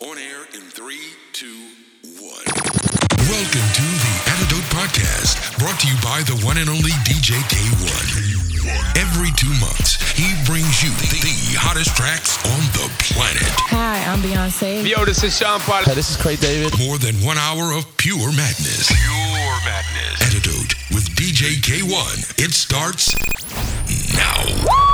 On air in three, two, one. Welcome to the Antidote Podcast, brought to you by the one and only DJ K1. Every two months, he brings you the hottest tracks on the planet. Hi, I'm Beyonce. Yo, this is Sean Paul. Hey, this is Craig David. More than one hour of pure madness. Pure madness. Antidote with DJ K1. It starts now.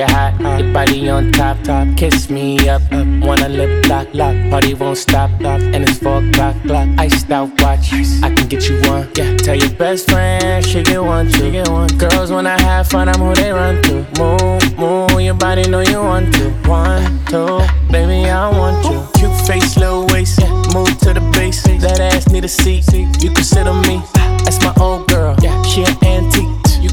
Ooh, I make it hot. Your body on top, top. Kiss me up, up. Wanna lip lock, lock. Party won't stop, stop. And it's four o'clock, clock. Iced out watch. I can get you one. Yeah. Tell your best friend she get one, she get one. Girls when I have fun, I'm who they run to. Move, move. Your body know you want to. One, two, baby I want you. Cute face, little waist. Yeah. Move to the base. That ass need a seat. You can sit on me. Ah. That's my old girl. Yeah. She an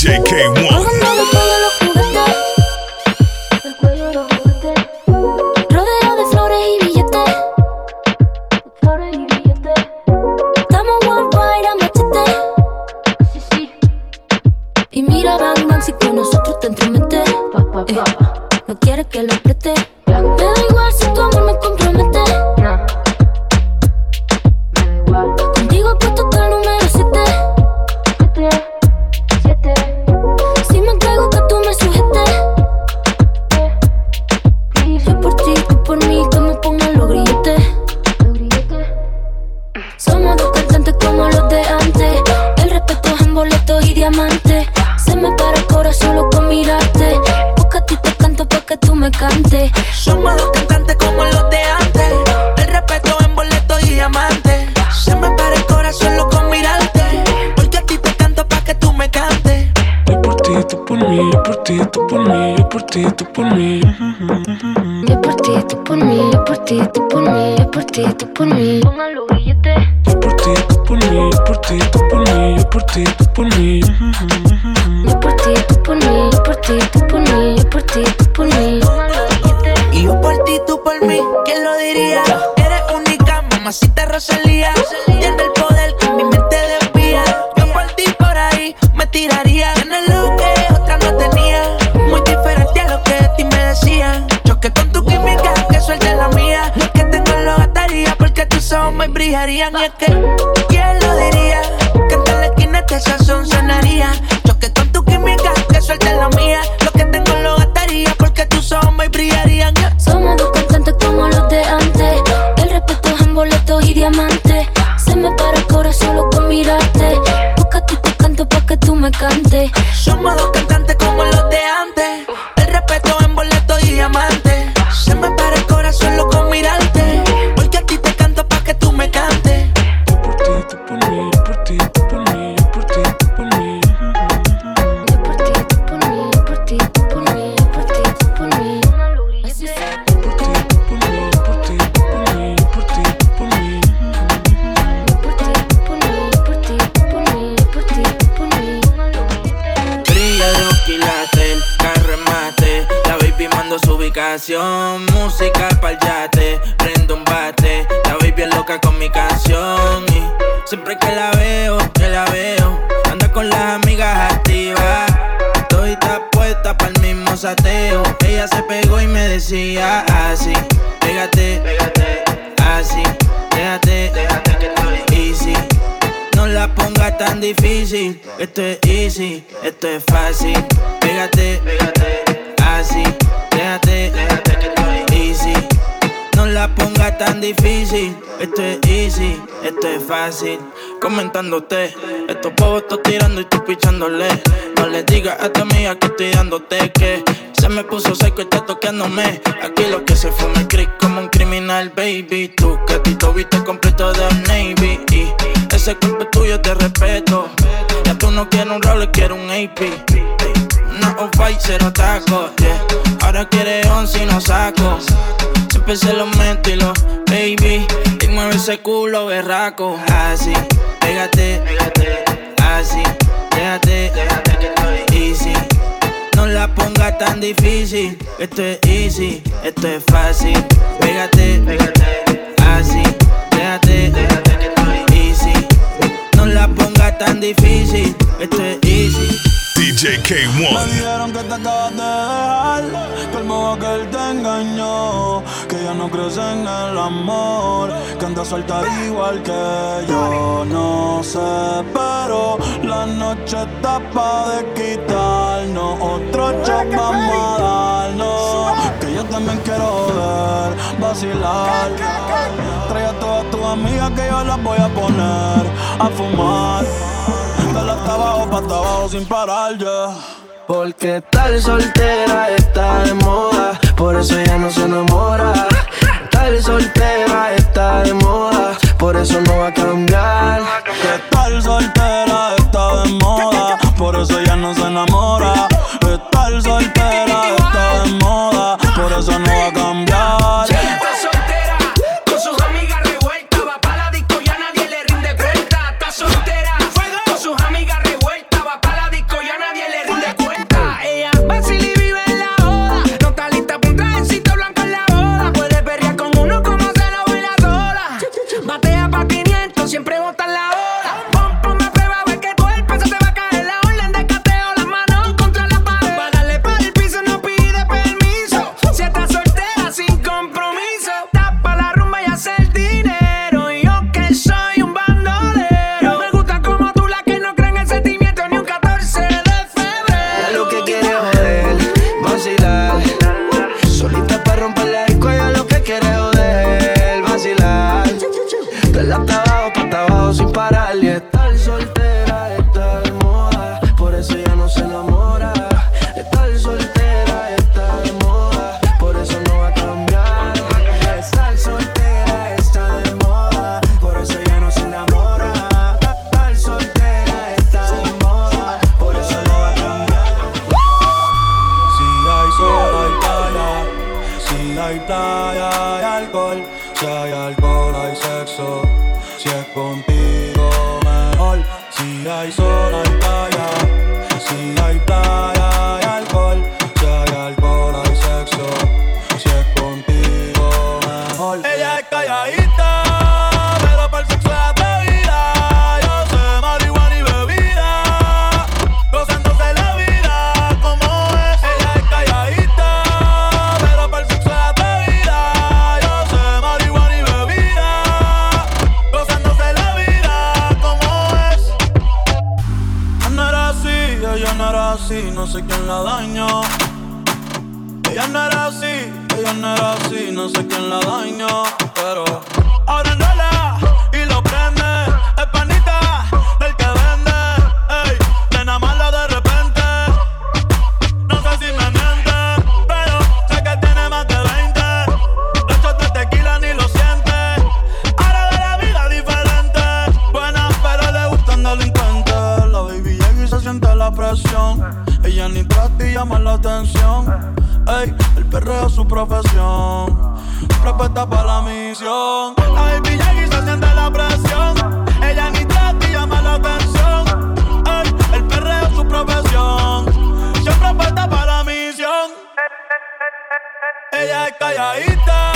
Robándole todos los juguetes, del cuello billetes, de flores y billetes. Estamos worldwide a machete. Y mira bang bang si con nosotros te entra mente, eh, no quiere que lo aprete. Tú me cantes Somos dos cantantes como los de antes. El respeto en boleto y diamante. Se me para el corazón loco con mirarte. Porque a ti te canto pa' que tú me cantes. Yo por ti, tú por mí, yo por ti, tú por mí, yo por ti, tú por mí. Yo por ti, tú por mí, yo por ti, tú por mí, yo por ti, tú por mí Pongan los grilletes Yo por ti, tú por mí, yo por ti, tú por mí, yo por ti, tú por mí. Yo por ti, tú por mí, yo por ti, tú por mí, yo por ti, tú por mí. Y yo por ti, tú por mí, ¿quién lo diría? Eres única, mamacita Rosalía. Tiene el poder que mi mente desvía. Yo por ti por ahí me tiraría. Tienes lo me brillarían. Y es que, ¿quién lo diría? Que en la esquina este sazón sonaría. Choque con tu química, que suelte la mía. Lo que tengo lo gastaría porque tus ojos me brillarían. Somos dos cantantes como los de antes. El respeto es en boletos y diamantes. Se me para el corazón solo con mirarte. Busca te canto pa' que tú me cantes. Somos dos cantantes como canción. Easy, esto es fácil. Comentándote, estos pavos estoy tirando y tú pichándole. No le digas a tu amiga que estoy dándote que se me puso seco y está toqueándome. Aquí lo que se fue me creek como un criminal, baby. Tú que a ti viste completo de Navy. Y ese cuerpo es tuyo te respeto. Ya tú no quieres un roller, quieres un AP. Una off-white, cero taco, yeah. Ahora quiere once y no saco. Siempre se lo meto y lo, baby. Y mueve ese culo berraco. Así, pégate, pégate. Así, déjate, déjate que estoy easy. No la ponga tan difícil. Esto es easy, esto es fácil. Pégate, pégate. Así, déjate, déjate que estoy easy. No la ponga tan difícil. Esto es easy. DJ Me K1. dijeron que te acabas de dejar, que el modo que él te engañó, que ya no crees en el amor, que anda suelta igual que yo. No sé, pero la noche está pa' de quitarnos, otro shot vamos a darnos, que yo también quiero ver, vacilar. Trae a todas tus amigas que yo las voy a poner a fumar. Dale hasta abajo, pa' hasta abajo sin parar, ya. Porque estar soltera está de moda, por eso ella no se enamora. Estar soltera está de moda, por eso no va a cambiar. Que estar soltera está de moda, por eso ella no se enamora. Estar soltera está de moda, por eso no va a cambiar. Siente la presión. Ella ni trata y llama la atención. Ey, el perreo es su profesión. Propuesta para la misión. La baby y se siente la presión. Ella ni trata y llama la atención. Ey, el perreo es su profesión. Siempre puesta para la misión. es calladita,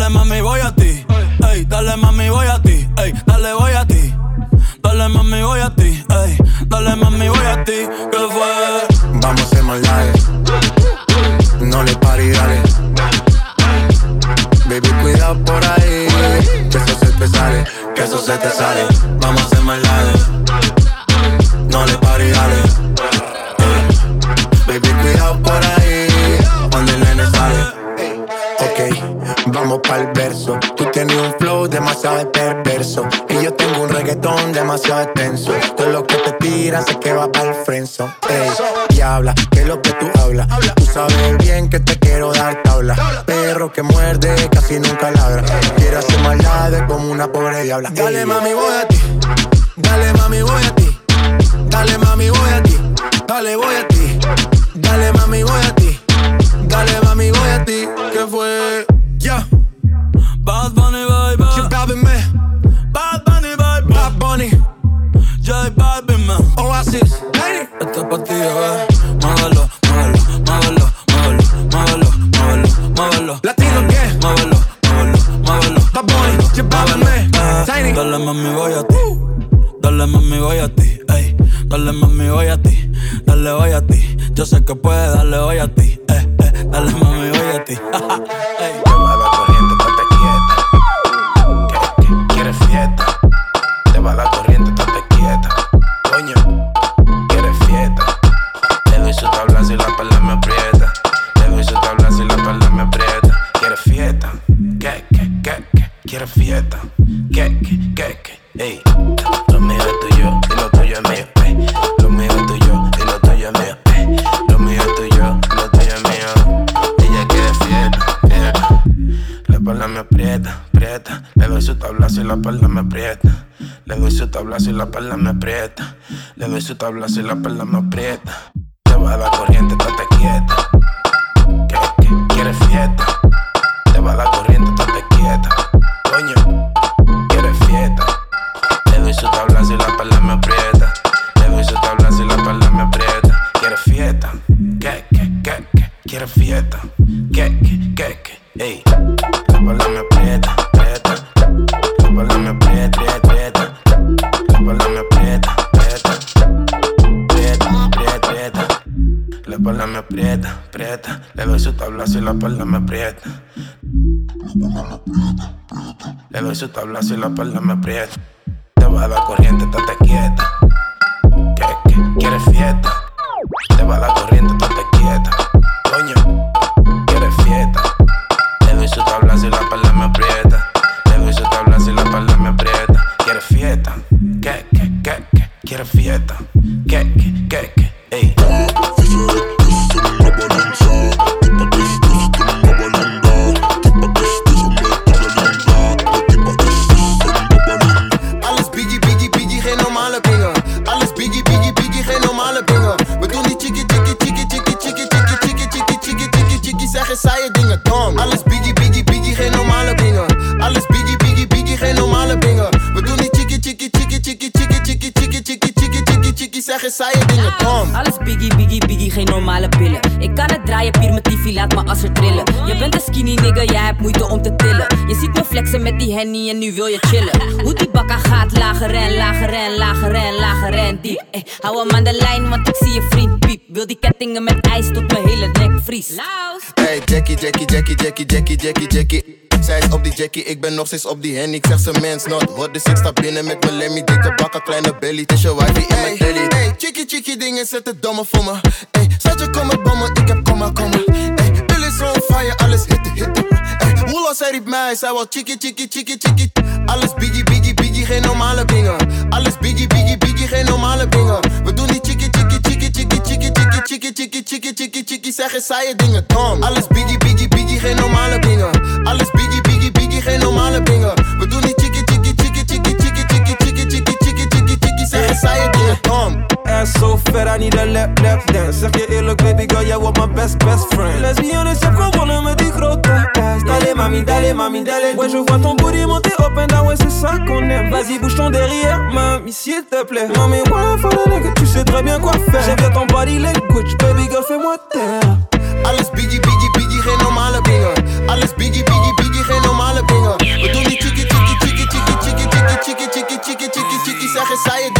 Dale mami voy a ti. Ey, dale mami voy a ti. Ey, dale voy a ti. Dale mami voy a ti. Ey, dale mami voy a ti. ¿Qué fue? Vamos a hacer maldades. No le pare y dale. Baby, cuidado por ahí. Que eso se te sale, que eso se te sale. Vamos a hacer maldades. No le pare y dale. Ok, vamos pa'l verso. Tú tienes un flow demasiado perverso. Y yo tengo un reggaetón demasiado extenso. Todo lo que te tiras sé que va pa'l frenzo. Ey, y habla, que es lo que tú hablas. Tú sabes bien que te quiero dar tabla. Perro que muerde, casi nunca ladra. Quiere hacer maldades como una pobre diabla. Dale, mami, voy a ti. Dale, mami, voy a ti. Dale, mami, voy a ti. Dale, voy a ti. Dale, mami, voy a ti. Dale, mami, voy a ti. ¿Qué fue? Bad Bunny, baby. Chip Balvin, man. Bad Bunny, baby. Bad Bunny. J Balvin, man. Oasis. Hey. Esto es pa' ti, bebé. Muévelo, muévelo, muévelo, muévelo, muévelo, muévelo. Latino, ¿qué? Muévelo, muévelo, muévelo. Bad Bunny, muévelo, J Balvin, muévelo. man. Ah, Tiny. Dale mami, voy a ti. Dale mami, voy a ti. Ey, dale mami, voy a ti. Dale, voy a ti. Yo sé que puedes, dale, voy a ti. Eh, eh, dale mami, voy a ti. Ey. Tablazo y la perla me aprieta. Le doy su tablazo y la perla me aprieta. Le doy su tablazo y la perla me aprieta. Te va la corriente, la perla me aprieta. Le doy su tablazo y la perla me aprieta. Te va la corriente, estate henny en nu wil je chillen. Hoe die bakka gaat, lager en lager en lager en lager en diep. Eh, hou hem aan de lijn, want ik zie je vriend piep. Wil die kettingen met ijs tot mijn hele nek vries. Laus. Hey Jackie, Jackie, Jackie, Jackie, Jackie, Jackie, Jackie. Zij is op die Jackie, ik ben nog steeds op die Henny. Ik zeg ze mens not hot, dus ik sta binnen met mijn lemmy. Dikke bakken, kleine belly, het is je wifey in mijn telly. Hey, chickie, chickie dingen, zet het domme voor me. Hey, zet je kom met bommen, ik heb komma, komma. Hey, Bill is on fire, alles hitte, hitte. Boela, zei riep mij, zij was chiki chiki chiki chiki. Alles biggie biggie biggie, geen normale dingen. Alles biggie biggie biggie, geen normale dingen. We doen niet chiki chiki chiki chiki chiki chiki chiki chiki chiki chiki chiki. Zeggen saaie dingen, dan. Alles biggie biggie biggie, geen normale dingen. Alles biggie biggie biggie, geen normale dingen. We doen niet chiki chiki chiki chiki chiki chiki chiki chiki chiki chiki chiki. Zeggen saaie dingen, dan. So fat, I need a lap, lap dance. Je baby girl, jij wordt mijn best, best friend. Honest, je hebt ass. Dale. Ouais, je vois ton booty monter up and down, ouais, c'est ça qu'on aime. Vas-y, bouge ton derrière, mami, s'il te plaît. Mami, ouais, faut le nigga, tu sais très bien quoi faire. J'aime bien ton body language, baby girl, fais-moi taire. Alles biggie, biggie, biggie, geen normale dingen. Alles biggie, biggie, biggie, geen normale dingen. We.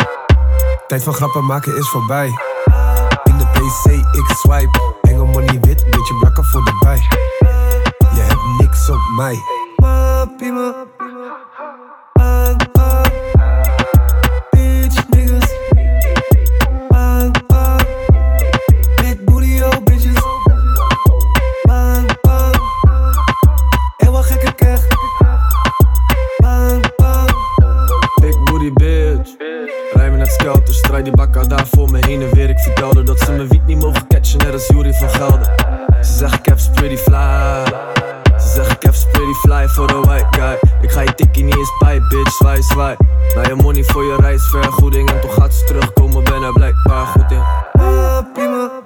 Tijd van grappen maken is voorbij. In de PC ik swipe. Engel money wit, beetje blakken voor de bij. Je hebt niks op mij. Die bakka daar voor me heen en weer. Ik vertelde dat ze mijn wiet niet mogen catchen, net als Jury van Gelder. Ze ik heb pretty fly. Ze ik heb pretty fly voor de white guy. Ik ga je tikkie niet eens bij, bitch, zwaai, zwaai. Nou je money voor je reisvergoeding en toch gaat ze terugkomen, ben er blijkbaar goed in. Papi, ma.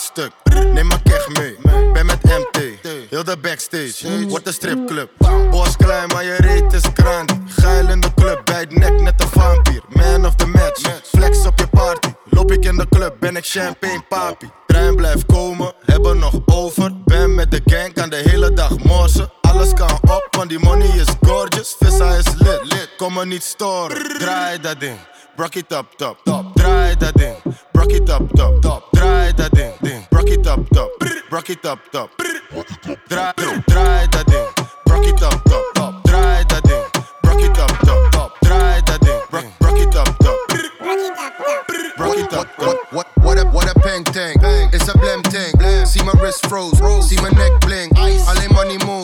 Stuk. Neem mijn keg mee, ben met MT. Heel de backstage, wordt een stripclub. Bos klein, maar je reet is krant. Geil in de club, bij het nek net een vampier. Man of the match, flex op je party. Loop ik in de club, ben ik champagne papi. Trein blijft komen, hebben nog over. Ben met de gang, kan de hele dag morsen. Alles kan op, want die money is gorgeous. Vissa is lit, lit. kom me niet storen. Draai dat ding, rock it up, top, top. Draai dat ding, rock it up, top, top. Draai dat ding, ding, rock it up, top. Rock it up, top. Draai, draai dat ding, rock it up, top, top. Draai dat ding, rock it up, top, top. Draai dat ding, rock, rock it up, top. Rock it up, top. What, what, a, what a peng tang. It's a blam tang. See my wrist froze. See my neck blink. Alleen money moves.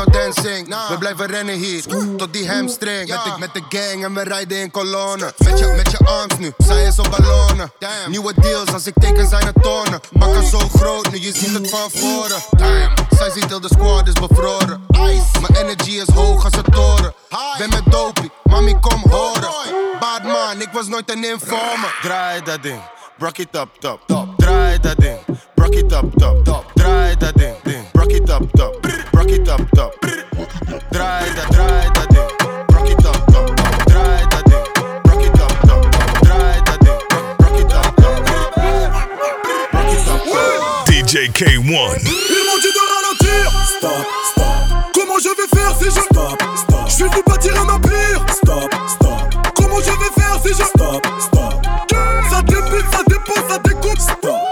Me no dancing. We blijven rennen hier. Tot die hamstring. Met, de, met de gang en we rijden in kolonnen. Met je, met je arms nu. Zij is op ballonnen. Nieuwe deals als ik teken zijn het tonnen. Bakken zo groot nu. Je ziet het van voren. Damn. Zij ziet heel de squad is bevroren. Mijn energy is hoog als een toren. Ben met dopie. Mami kom horen. Bad man. Ik was nooit een informer. Draai dat ding, rock it up, top, top. Draai dat ding, rock it up, top, top. Draai dat ding, ding, rock it up, top, rock it up, top. Draai dat, draai dat ding, rock it up, top, top. Draai dat ding, rock it up, top, top. Draai dat ding, rock it up, top. Rock it up, top. DJ K1. Il monte de la Stop, stop. Comment je vais faire si je Stop, stop. Je vais vous bâtir un empire Stop, stop. Comment je vais faire si je Stop, stop. Ça débute, ça dépend, ça découpe Stop.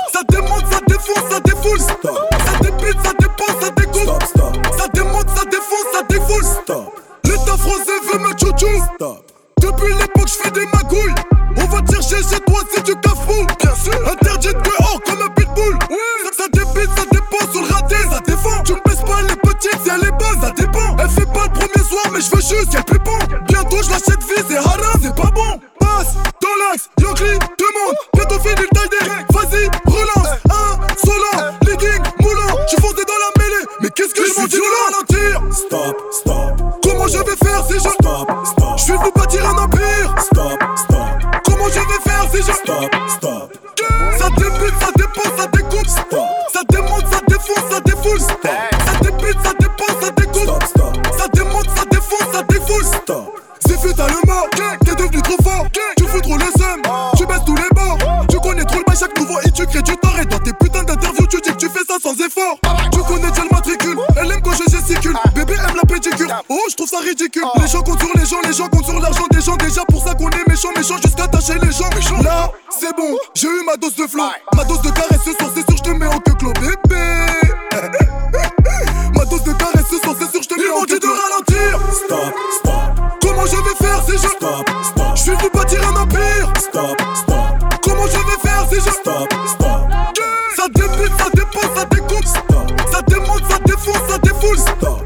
Stop. L'État français veut me chouchou Stop. Depuis l'époque, je fais des magouilles. On va te chercher chez toi si tu cafou. Bien sûr. Interdit de dehors comme un pitbull. Ça, ça débite, ça dépend sur le raté. Ça défend. Tu ne baisses pas les petites si elle est basse, ça dépend. Elle fait pas le premier soir, mais je veux juste qu'elle pépon. Bientôt, je l'achète vie, c'est haram, c'est pas bon. Passe dans l'axe, Yankee, demande. Bientôt fini le taille des. Vas-y, relance. Un, solant, legging, moulant. Je suis foncé dans la mêlée. Mais qu'est-ce que je m'en dis? Stop, stop. Comment je vais faire si je. Stop, stop. Je vais vous bâtir un empire. Stop, stop. Comment je vais faire si je. Stop, stop. Trouve ça ridicule. Les gens comptent sur les gens, les gens comptent sur l'argent des gens. Déjà pour ça qu'on est méchant, méchant jusqu'à tâcher les gens. Là, c'est bon. J'ai eu ma dose de flow. Ma dose de caresse ce soir, c'est sûr, je te mets en queue clos, bébé. Ma dose de caresse ce soir, c'est sûr, je te mets en queue de ralentir. Stop, stop. Comment je vais faire si je. Stop, stop. Je vais vous bâtir un empire. Stop, stop. Comment je vais faire si je. Stop, stop. Ça débute, ça dépend, ça découpe. Ça démonte, ça défonce, ça défoule. Stop.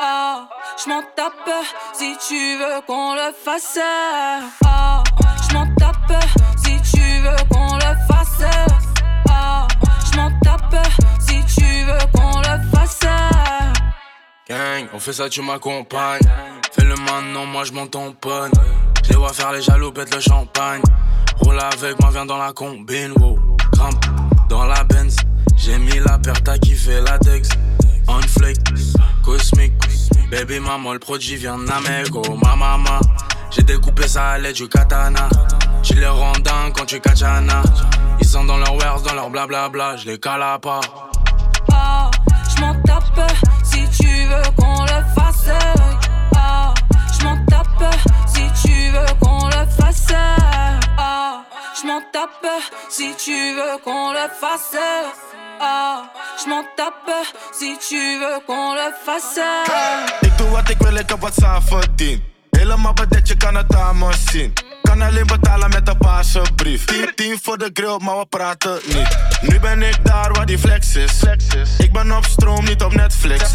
Ah, je m'en tape si tu veux qu'on le fasse. Ah, je m'en tape si tu veux qu'on le fasse. Ah, je m'en tape si tu veux qu'on le fasse. Gang, on fait ça, tu m'accompagnes. Fais le maintenant, moi je m'en tamponne. Je les vois faire les jaloux, pète le champagne. Roule avec moi, viens dans la combine, wow. Grimpe dans la Benz. J'ai mis la paire, t'as kiffé la Dex. On flake, cosmique. Baby maman, le produit vient de Nameco. Ma maman, j'ai découpé ça à l'aide du katana. Tu les rends dingues quand tu kachana. Ils sont dans leur wares, dans leur blablabla. Je les cala pas. Ah, je m'en tape si tu veux qu'on le fasse. Ah, je m'en tape si tu veux qu'on le fasse. Ah, je m'en tape si tu veux qu'on le fasse. Ah, je m'en tape si tu veux qu'on le fasse. Ik doe wat ik wil, ik heb wat samen verdiend. Helemaal bedekt, je kan het aan me zien. Kan alleen betalen met een paarse brief. 10, 10 voor de grill, maar we praten niet. Nu ben ik daar waar die flex is. Ik ben op stroom, niet op Netflix.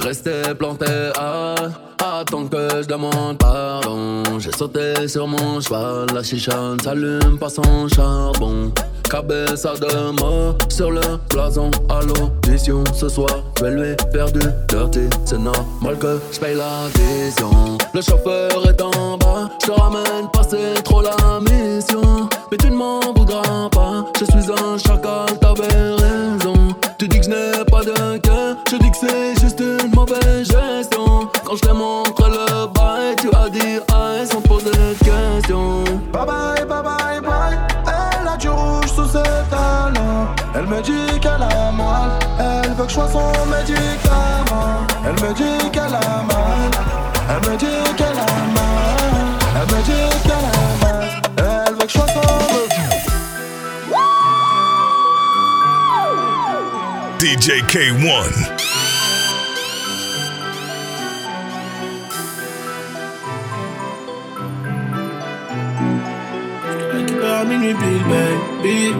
Restée plantée à attendre que je demande pardon. J'ai sauté sur mon cheval, la chicha s'allume pas sans charbon. Cabeza de mort sur le blason à l'audition ce soir. Je vais lui faire du dirty, c'est normal que je paye l'addition. Le chauffeur est en bas, je te ramène pas, c'est trop la mission. Mais tu ne m'en voudras pas, Quand je t'ai montré le bail, tu as dit aïe sans poser de questions. Bye bye, bye bye, bye. Elle a du rouge sous ses talons. Elle me dit qu'elle a mal. Elle veut que je sois son médicament. Elle me dit qu'elle a mal. Elle me dit qu'elle a mal. Elle me dit qu'elle a mal. Elle veut que je sois son DJ K1. Minuit pile, baby.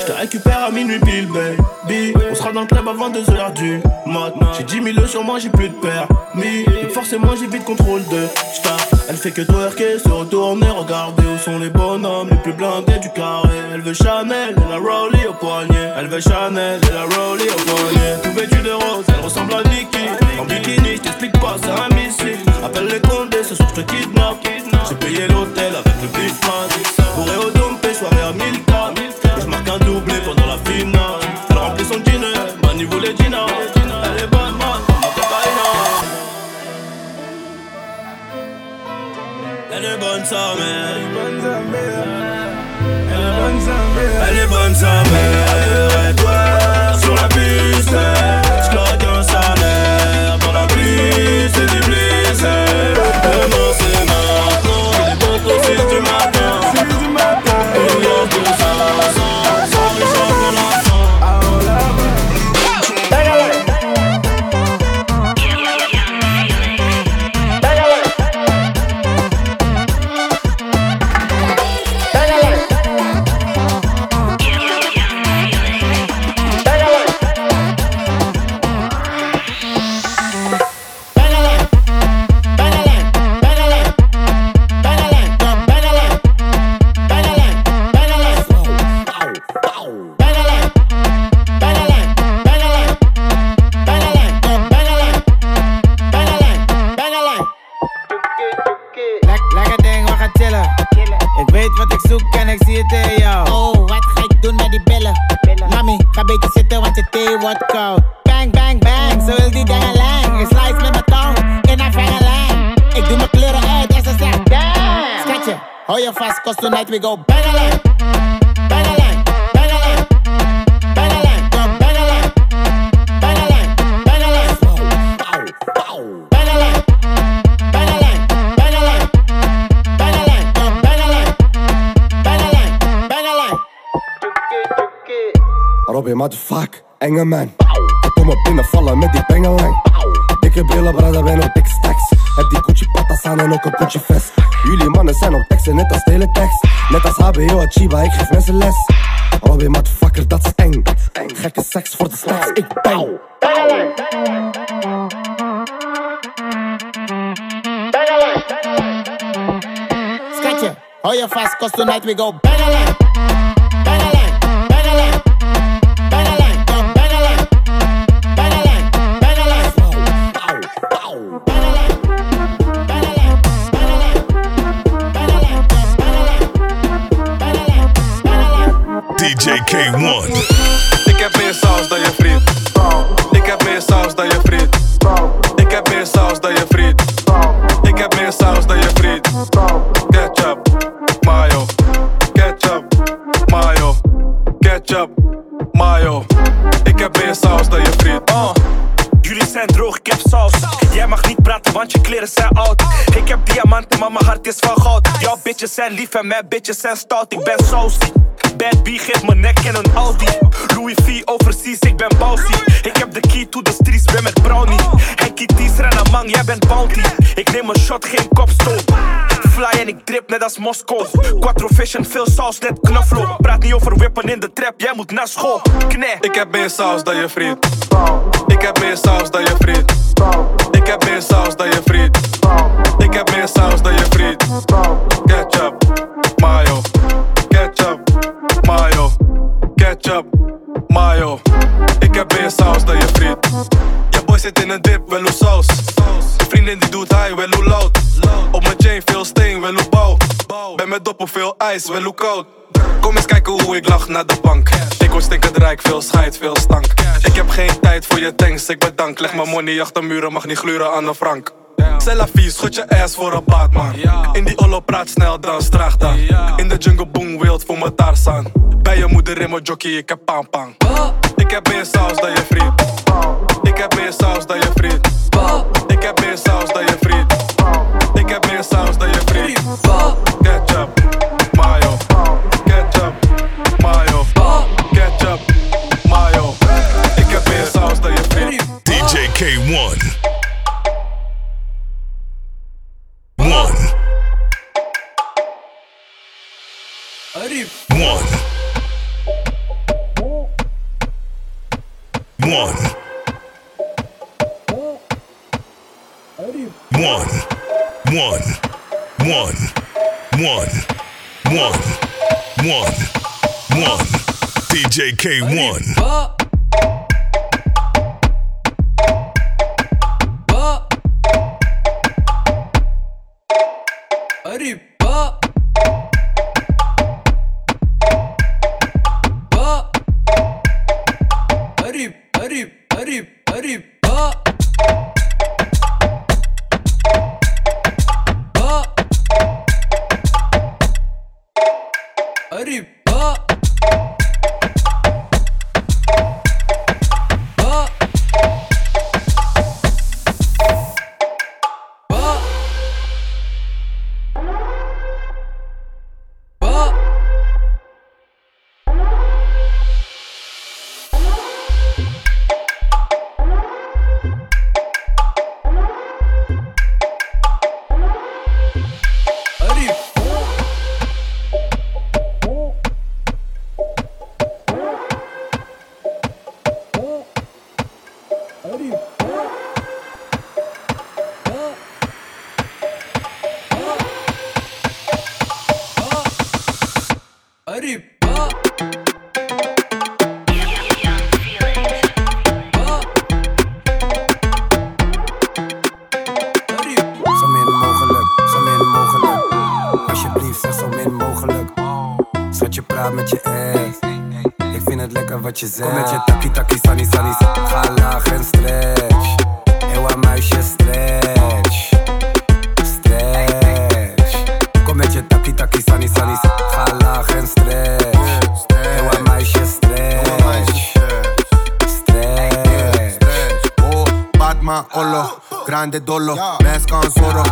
Je te récupère à minuit pile, baby. On sera dans le club à 22h du mat. J'ai 10 000 sur moi, j'ai plus de permis. Donc forcément, j'ai vite contrôle de staff. Elle fait que twerker, se retourner, regarder où sont les bonhommes les plus blindés du carré. Elle veut Chanel et la Rollie au poignet. Elle veut Chanel et la Rollie au poignet. Tout vêtu de rose, elle ressemble à Nicki. En bikini, je t'explique pas, c'est un. Appelle les condés, ce soir je te kidnappe. J'ai payé l'hôtel avec le big man. Bourré au dompé, soirée à 1000 tonnes. Et je marque un doublé pendant la finale. Elle remplit son dîner, Mani voulait Gina. Elle est bonne, man. Elle est bonne sa. Elle est bonne sa. Elle est bonne sa. watch me go bang a line. Bang a line. Bang a line. Bang a line. Yo, bang a line. Bang a line. Bang a line. Bow, bow, bow. Bang a line. DJ K1. Lief en mijn bitches zijn stout. Ik ben saucy. Bad B geeft mijn nek en een Audi. Louis V overseas, ik ben bouncy. Ik heb de key to the streets, ben met brownie. Henkie Ties, Renamang, jij bent bounty. Ik neem een shot, geen kopstoot. Fly en ik drip net als Moskou. Quattro en veel saus, net knoflook. Praat niet over wippen in de trap, jij moet naar school. Knee. Ik heb meer saus dan je vriend. Ik heb meer saus dan je vriend. Ik heb meer saus dan je vriend. Ik heb meer saus dan je vriend. Ketchup, mayo. Ketchup, mayo. Ketchup, mayo. Ik heb meer saus dan je vriend. Je boy zit in een dip, wel hoe saus. Vriendin die doet high, wel hoe loud. Op mijn chain veel steen, wel hoe bouw. Ben met doppen veel ijs, wel hoe koud. Kom eens kijken hoe ik lach naar de bank. Ik word stinkend rijk, veel scheid, veel stank. Ik heb geen tijd voor je thanks, ik bedank. Leg mijn money achter muren, mag niet gluren aan de frank. C'est la vie, schud je ass voor een baatman. In die ollo praat snel, dan straag dan. In de jungle boom wild voor mijn Tarzan. Bij je moeder in mijn jockey, ik heb pang pang. Ik heb meer saus dan je vriend. Ik heb meer saus dan je vriend. Ik heb meer saus dan je vriend. Ik heb meer saus dan je vriend. Ketchup, One. One. One. One. One. One. One. One. One. DJ K1. Grande dolo, mask on Zoro,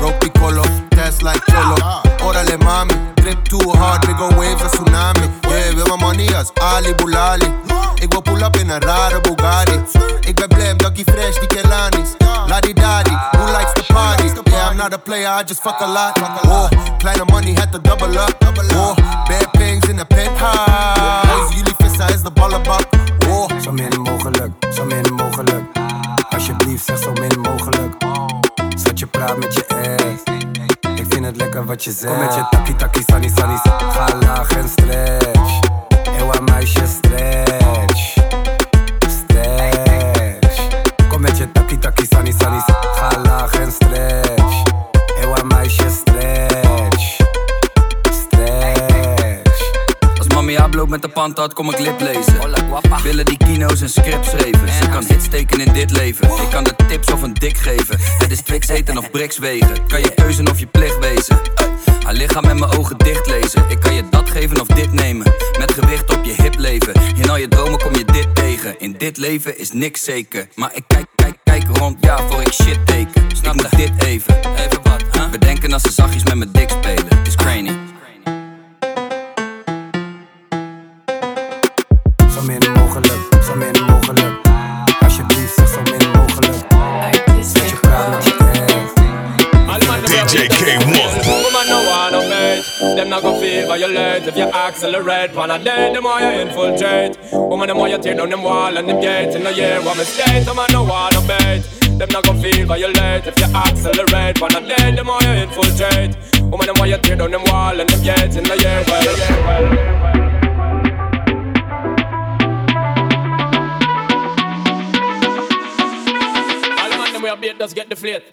rock piccolo, test like Cholo. Órale mami, trip too hard, big waves, a tsunami. Yeah, we als Ali Bulali. Ik wil pull up in een rare Bugatti. Ik ben blij, Ducky Fresh, die Kelanis. Ladi Dadi, who likes the party? Yeah, I'm not a player, I just fuck a lot. Oh, kleine money, had to double up. Oh, bad things in the penthouse. Jullie vissen is de ballenbak. Oh, Zo min mogelijk, zo min mogelijk. Alsjeblieft, zeg zo min mogelijk. Zat je praat met je ex. Ik vind het lekker wat je zegt. Kom met je taki taki sunny sunny. Ga laag en stretch. Ewa muisje stretch. Stretch. Kom met je taki taki met de pand had, kom ik lip lezen. Willen die kino's en script schreven. Ze kan hits steken in dit leven. Ik kan de tips of een dik geven. Het is Twix eten of Brix wegen. Kan je keuzen of je plicht wezen. Haar lichaam met mijn ogen dicht lezen. Ik kan je dat geven of dit nemen. Met gewicht op je hip leven. In al je dromen kom je dit tegen. In dit leven is niks zeker. Maar ik kijk, kijk, kijk rond. Ja, voor ik shit teken. Snap me dit even. Even wat, huh? Bedenken als ze zachtjes met mijn dik spelen. Is crazy. Them not go feel violent if you accelerate. Pan a day, them more you infiltrate. Woman, the more you tear down them wall and them gates. In the year, one stay. them man no want to bait. Them not go feel violent if you accelerate. Pan a day, them more you infiltrate. Woman, the more you tear down them wall and them gates. In the year, well. We are beat, just get the flate.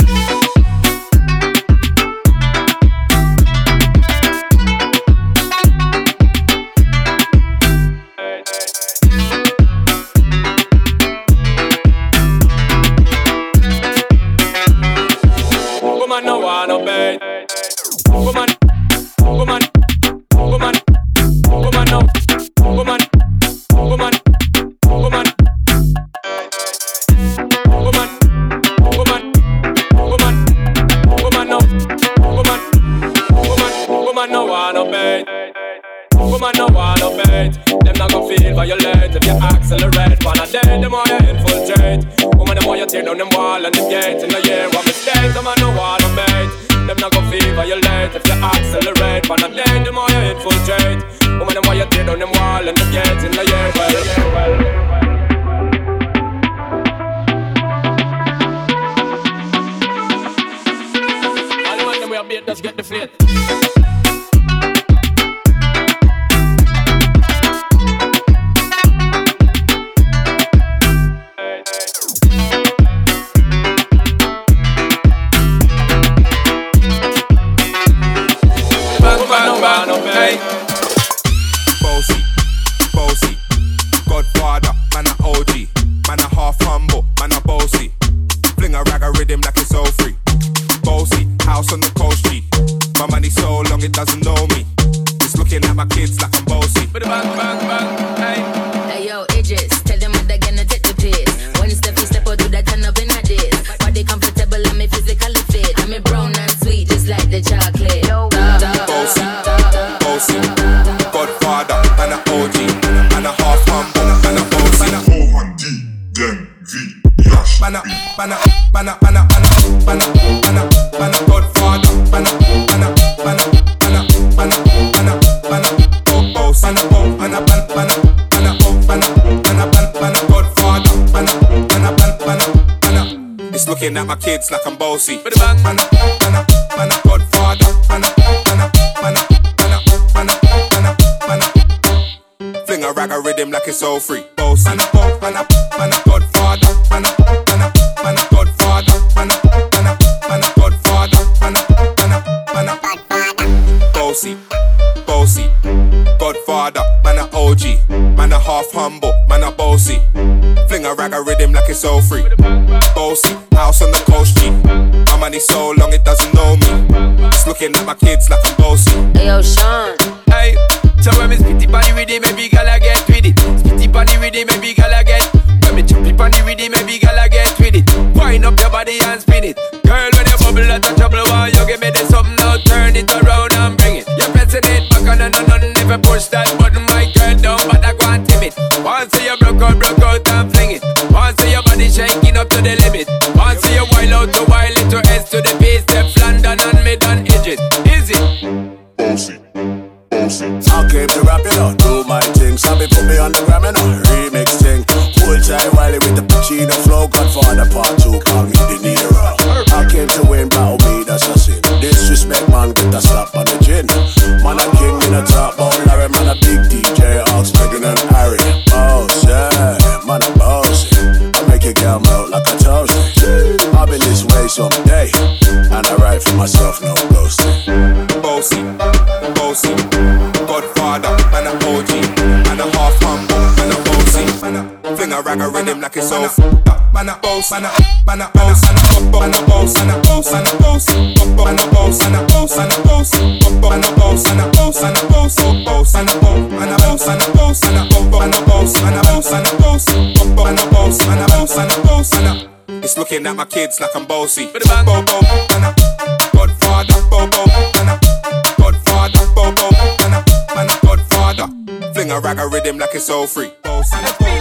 OG and a half humble and a OC. Mohan D, then V. Banner, banner, banner, banner, banner, banner, banner, banner, Godfather, banner, banner, banner, banner, banner, banner, banner, oh, oh, banner, oh, banner, banner, banner, banner, oh, banner, banner, banner, banner, Godfather, banner, banner, banner, banner, banner. It's looking at my kids like I'm bossy. Banner, banner, banner. It's so free. A rag a rhythm like it's so f***ed up. Man a boss, man a, man a boss, man a boss, man a boss, man a boss, man a boss, man a boss, man a boss, man a boss, man a boss, man a boss, boss, boss, man a boss, man a boss, man a boss, man a boss, man a boss, man a boss, man a boss, man a boss, man a boss, man a boss, man a. It's looking at my kids like I'm bossy. Bobo, man a Godfather, man a Godfather, man a man a Godfather. Fling a rag a rhythm like it's all free. Boss and a boss, man a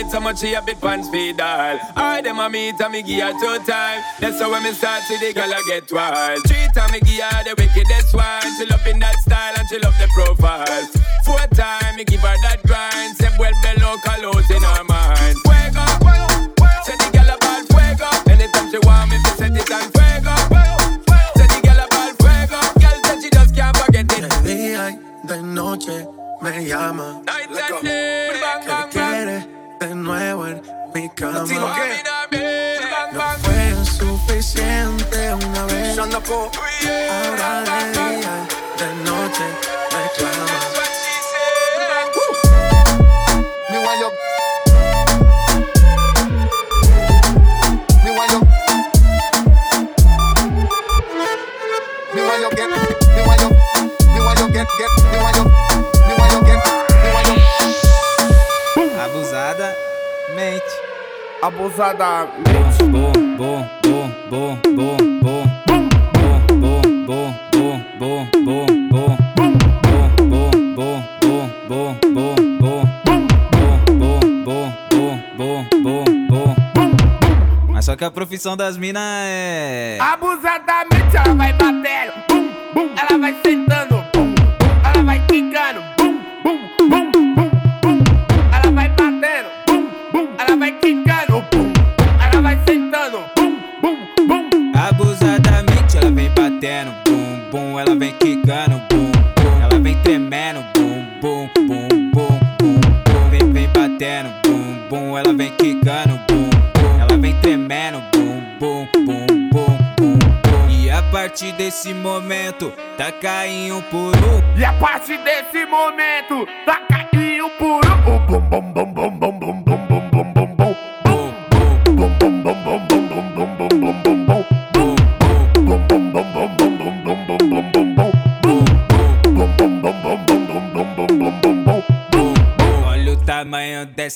it so much she a bit pants feed all. I them a meet and me give her two time. That's how when me start see the girl I get wild. Three time me give her the wickedest one. She loving that style and she love the profile. Four time me give her that grind. Say well below colors in her mind. Fuego, say the girl about fuego. Anytime she want me to set it on fuego. Say the girl about fuego. Girl said she just can't forget it. De noche me llama. Que quiere de nuevo en mi cama. No fue suficiente una vez. Ahora de día de noche me clama. Abusada Bom, bom, bom, bom, bom, bom. Bom, bom, bom, bom, bom, bom, bom. Bom, bom, bom, bom, bom, bom, bom. Bom, bom, bom, bom, bom, bom, bom. Mas só que a profissão das minas é. Abusadamente ela vai batendo, bum, bum, ela vai sentando,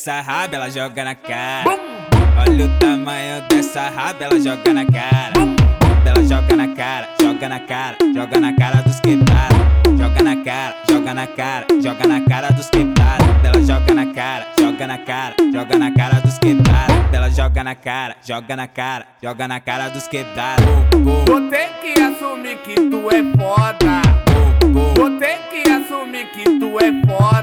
dessa raba, ela joga na cara. Olha o tamanho dessa raba, ela joga na cara. Ela joga na cara, joga na cara, joga na cara dos quebrados. Joga na cara, joga na cara, joga na cara dos quebrados. Ela joga na cara, joga na cara, joga na cara dos quebrados. Ela joga na cara, joga na cara, joga na cara dos quebrados. Vou ter que assumir que tu é foda. Vou ter que assumir que tu é foda.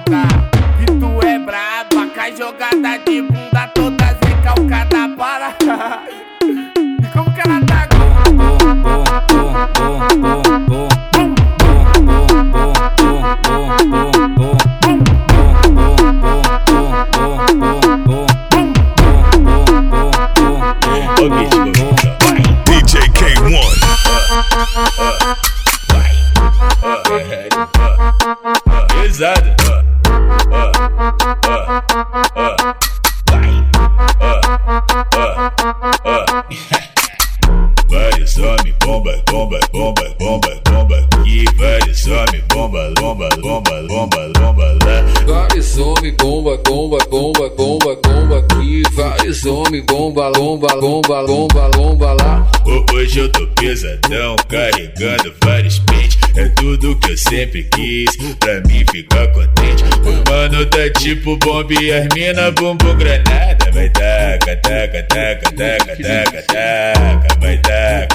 Bomba, bomba, bomba, bomba lá. Hoje eu tô pesadão, carregando vários pentes. É tudo que eu sempre quis, pra mim ficar contente. O mano tá tipo bomba e as mina bumbum granada. Vai taca, taca, taca, taca, taca, taca. Vai taca,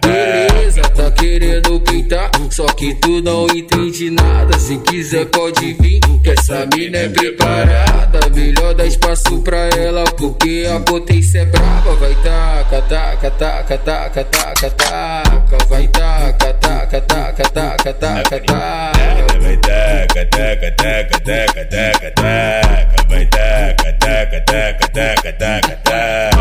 Beleza, tá querendo pintar, só que tu não entende nada. Se quiser pode vir, que essa mina é preparada. Melhor dar espaço pra ela, porque a potência é brava. Vai taca, taca, taca, taca, taca, taca. Vai taca, taca, taca, taca, taca, taca. Vai taca, taca, taca, taca, taca, taca. Vai taca, taca, taca, taca, taca, taca.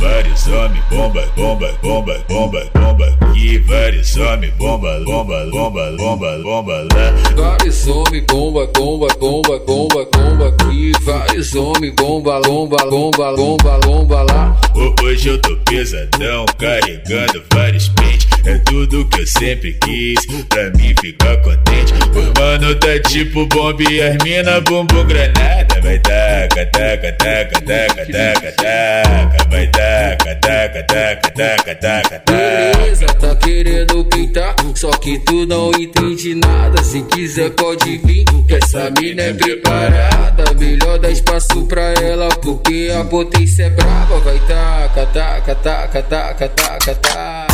Vários homens, bomba, bomba, bomba, bomba, bomba. E bomba, bomba, bomba, bomba, bomba lá. Vários homens, bomba, bomba, bomba, bomba, bomba aqui. Bomba, bomba, bomba, bomba, bomba lá. Hoje eu tô pesadão, carregando vários pentes. É tudo que eu sempre quis, pra mim ficar contente. O mano tá tipo bomba e as mina bumbum granada. Vai taca, taca, taca, taca, taca, taca. Vai taca, taca, taca, taca, taca, taca. Beleza, tá querendo pintar, só que tu não entende nada. Se quiser pode vir, que essa mina é preparada. Melhor dar espaço pra ela, porque a potência é brava. Vai taca, taca, taca, taca, taca, taca.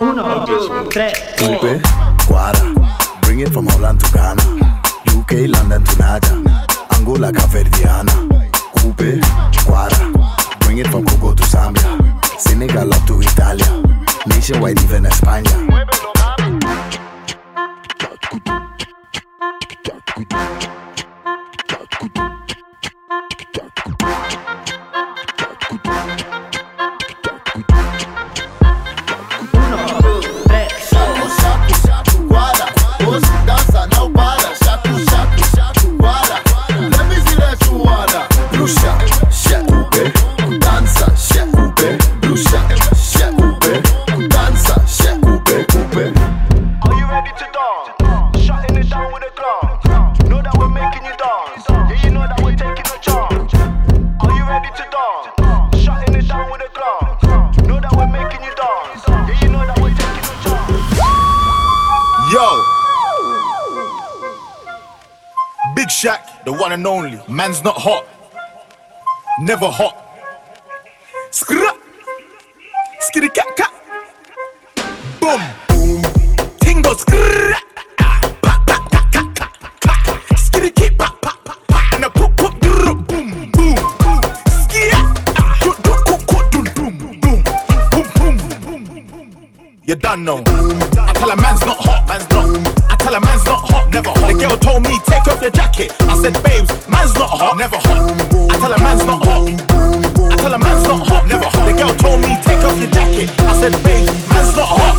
Uno, dos, tres. Coupe, Guara, bring it from Holland to Ghana. UK, London to Naja. Angola, Caverdiana. Coupe, Guara, bring it from Congo to Zambia. Senegal up to Italia. Nationwide, even España. one and only. Man's not hot. Never hot. Skra. Skitty cat cat. Boom. Boom. Tingle skra. You done know. I tell a man's not hot, man's not. I tell a man's not never hot. The girl told me take off your jacket. I said babes, man's not hot, never hot. I tell a man's not hot. I tell a man's not hot, never hot. The girl told me take off your jacket. I said babes, man's not hot.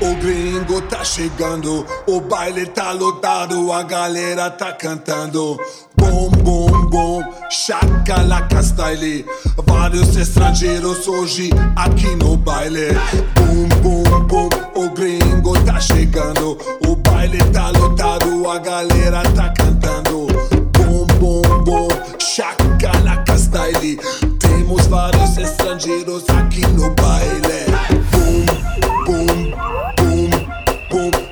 O gringo tá chegando, o baile tá lotado, a galera tá cantando. Bom, bom, bom, chacalaca style. Vários estrangeiros hoje aqui no baile. Bum, bum, bum, o gringo tá chegando, o baile tá lotado, a galera tá cantando. Bom, bom, bom, chacalaca style. Temos vários estrangeiros aqui no baile. Bum, bum, bum, bum,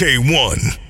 K1.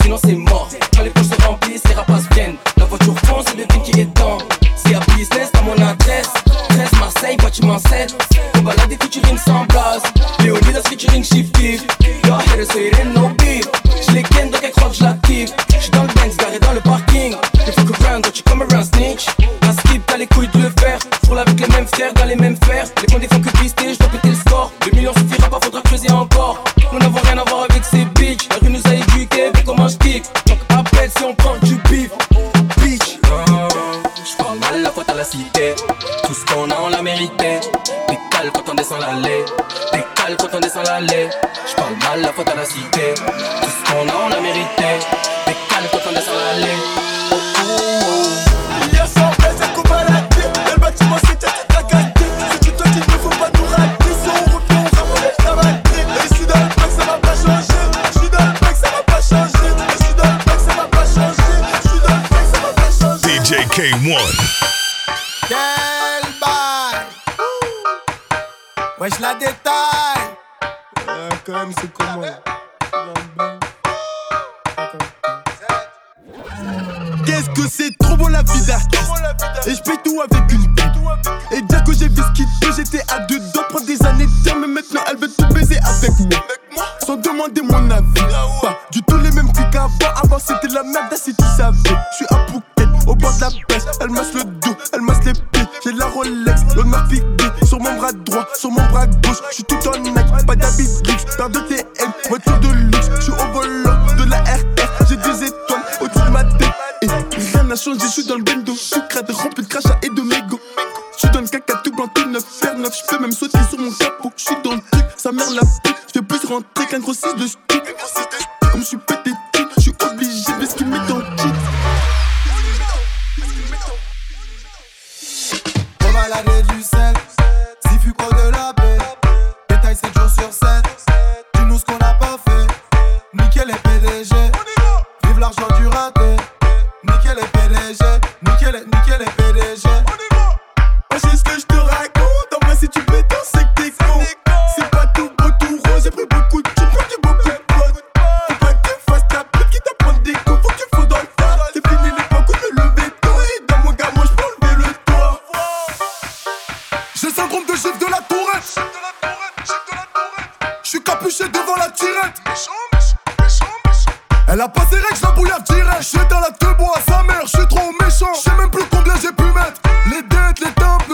sinon c'est mort.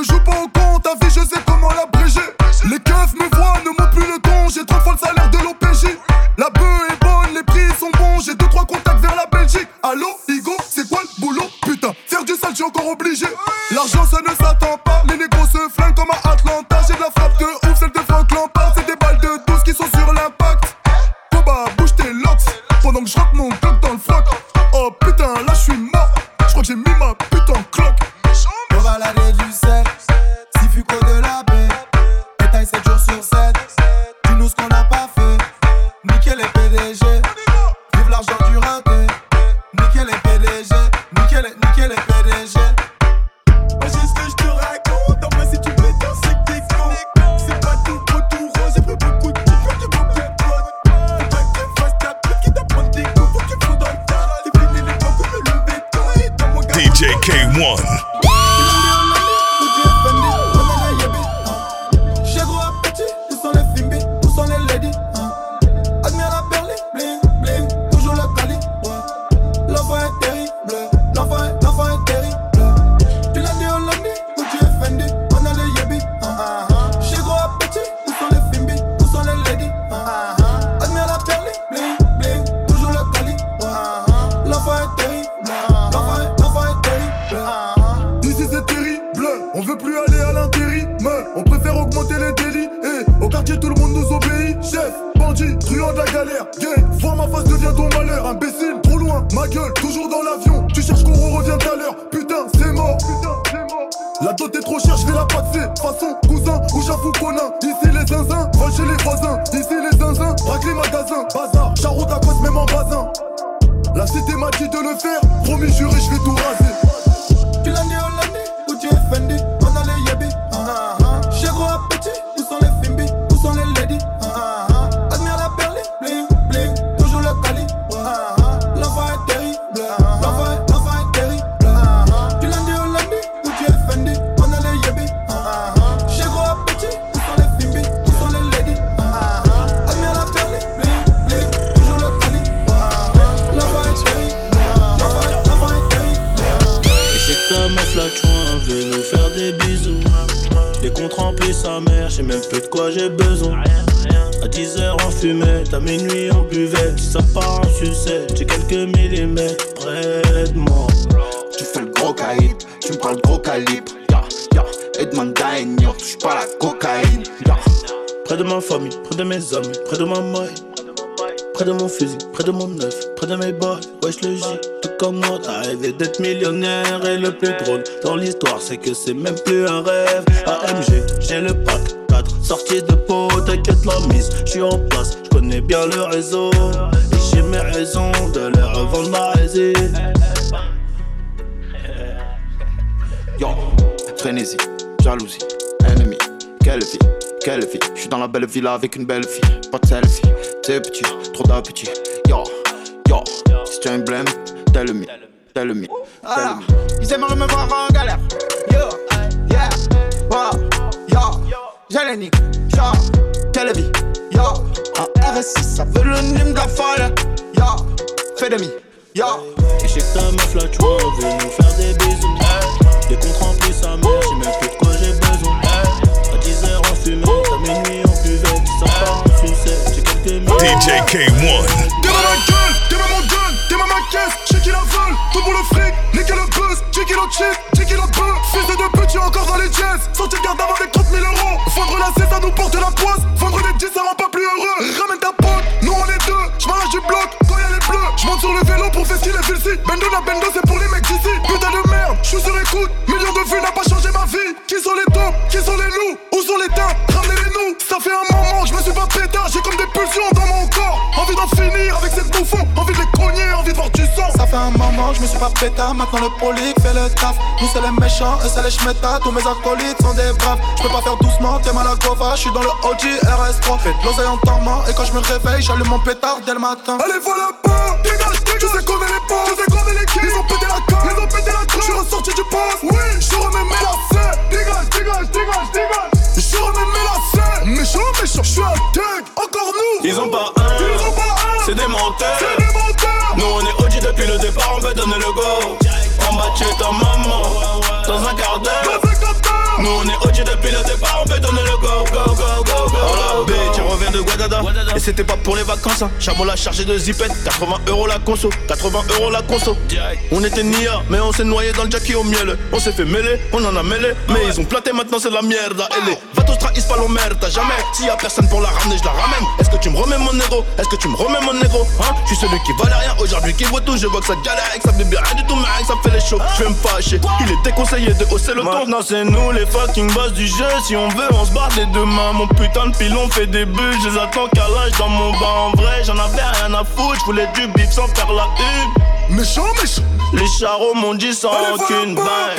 jupo et le plus drôle dans l'histoire, c'est que c'est même plus un rêve. AMG, j'ai le pack 4, sorti de peau, t'inquiète la mise, j'suis en place, j'connais bien le réseau, et j'ai mes raisons de leur revendre ma résine. Yo, frénésie, jalousie, ennemi, quelle vie, quelle vie. Je suis dans la belle villa avec une belle fille, pas de selfie, c'est petit, trop d'appétit. Bendo la Bendo c'est je me suis pas pétard, maintenant le poli fait le taf. Nous c'est les méchants, eux c'est les schmettas, tous mes acolytes sont des braves. Je peux pas faire doucement, t'es mal à gova, je suis dans le OG RS3. Fais de l'oseille en dormant, et quand je me réveille, j'allume mon pétard dès le matin. Allez, voilà pas Dégage, dégage Tu sais qu'on est les pas Tu sais qu'on est les kills Ils ont pété la carte Ils ont pété la carte Je suis ressorti du poste Oui Je remets mes lacets Dégage, dégage, dégage, dégage Je remets mes lacets Méchant, méchant Je suis un tag Encore nous Ils ont pas un, Ils ont pas un c'est des menteurs. C'est des menteurs veut donner le go. Bas de chez ta maman, dans un quart d'heure. Nous on est OG depuis le départ, on veut donner le go, go, go, go, go. Oh bitch, on revient de Guadada. Et c'était pas pour les vacances, hein. L'a chargé de zipette, 80 euros la conso, 80 euros la conso. On était nia, mais on s'est noyé dans le jackie au miel. On s'est fait mêler, on en a mêlé, mais ils ont planté maintenant c'est la merde. Et les vatos trahissent pas l'omerde, jamais. S'il y a personne pour la ramener, je la ramène. Est-ce que tu me remets mon négro Est-ce que tu me remets mon négro Hein? Je suis celui qui valait rien aujourd'hui, qui vaut tout. Je vois que ça galère, que ça bébé rien du tout, mais ça fait les shows. Je vais me fâcher. Il est déconseillé de hausser le ton. Maintenant c'est nous les fucking boss du jeu. Si on veut, on se barre les deux mains. Mon putain de pilon fait des buts. Je les attends qu'à l'âge dans mon bas. En vrai, j'en avais rien à foutre. Je voulais du bif sans faire la une. Méchant, méchant Les charros m'ont dit sans Allez, aucune voilà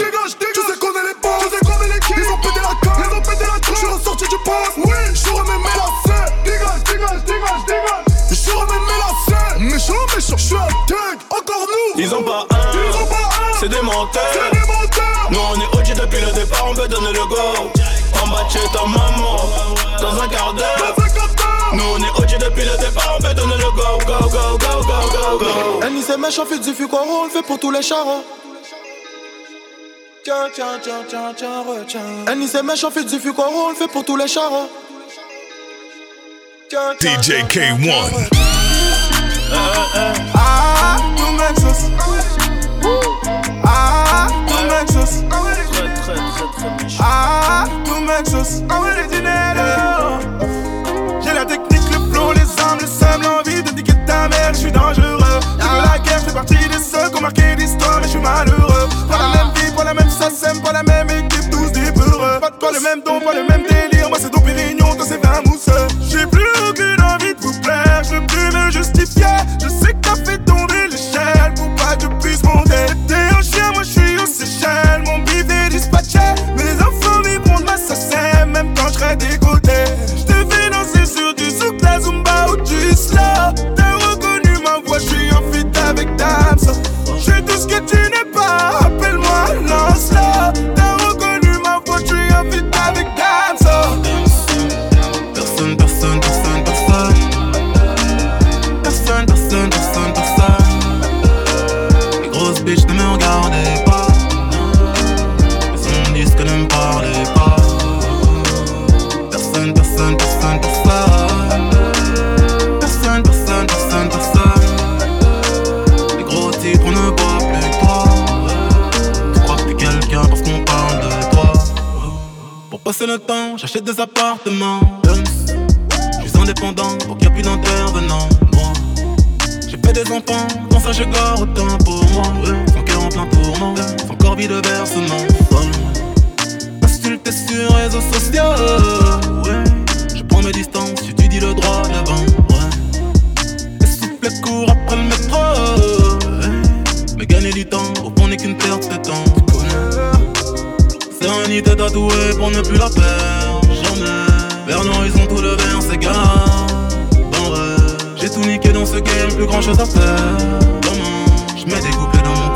Je suis ressorti du poste Oui Je remets mes lacets Dégage, dégage, dégage, dégage Je remets mes lacets Méchant, méchant Je suis un tag Encore nous Ils ont pas un, Ils ont pas un c'est des menteurs. C'est des menteurs Nous on est OG depuis le départ, on veut donner le go. En bas de chez ta maman, dans un quart d'heure. Dans un quart d'heure Nous on est OG depuis le départ, on veut donner le go, go, go, go, go, go, go. Elle c'est méchant, fait du fuck on le fait pour tous les charros. Tiens, tiens, tiens, tiens, tiens, retiens. Elle c'est méchant, fait du fuck on le fait pour tous les charros. Tiens, tiens, DJ tiens, K1. Ah, tu m'exauces. Ah, tu m'exauces. Très, très, très, très méchant. danse. Envoie les dinero. J'ai la technique, le flow, les armes, le seum, l'envie de niquer ta mère. Je suis dangereux. Partie des seuls qui ont marqué l'histoire, mais je suis malheureux. Pas la même vie, pas la même SACEM, pas la même équipe, tous des peureux. Pas de toi le même don, pas le même délire. Moi c'est Dom Pérignon, toi c'est vin mousseux. J'ai plus aucune envie de vous plaire, je veux plus me justifier. Je sais que t'as fait tomber l'échelle pour pas que je puisse monter. T'es un chien, moi je suis aux Seychelles. Mon bif est dispatché, les enfants vivront de ma SACEM, même quand je serai dégoûté. Passer le temps, j'achète des appartements. Je suis indépendant, donc y'a plus d'intervenants. Moi, j'ai fait des enfants, dans ça je gore autant pour moi. Son cœur en plein tournant, son corps vide de versement. Insulté sur réseaux sociaux. Je prends mes distances, j'étudie le droit devant. Ouais, et souffle court après le métro. Mais gagner du temps, au fond n'est qu'une perte de temps. Sérénité tatouée pour ne plus la perdre, jamais. Vers l'horizon tout le verre s'égare. Dans rêve, j'ai tout niqué dans ce game, plus grand chose à faire. Comment je mets des couplets dans mon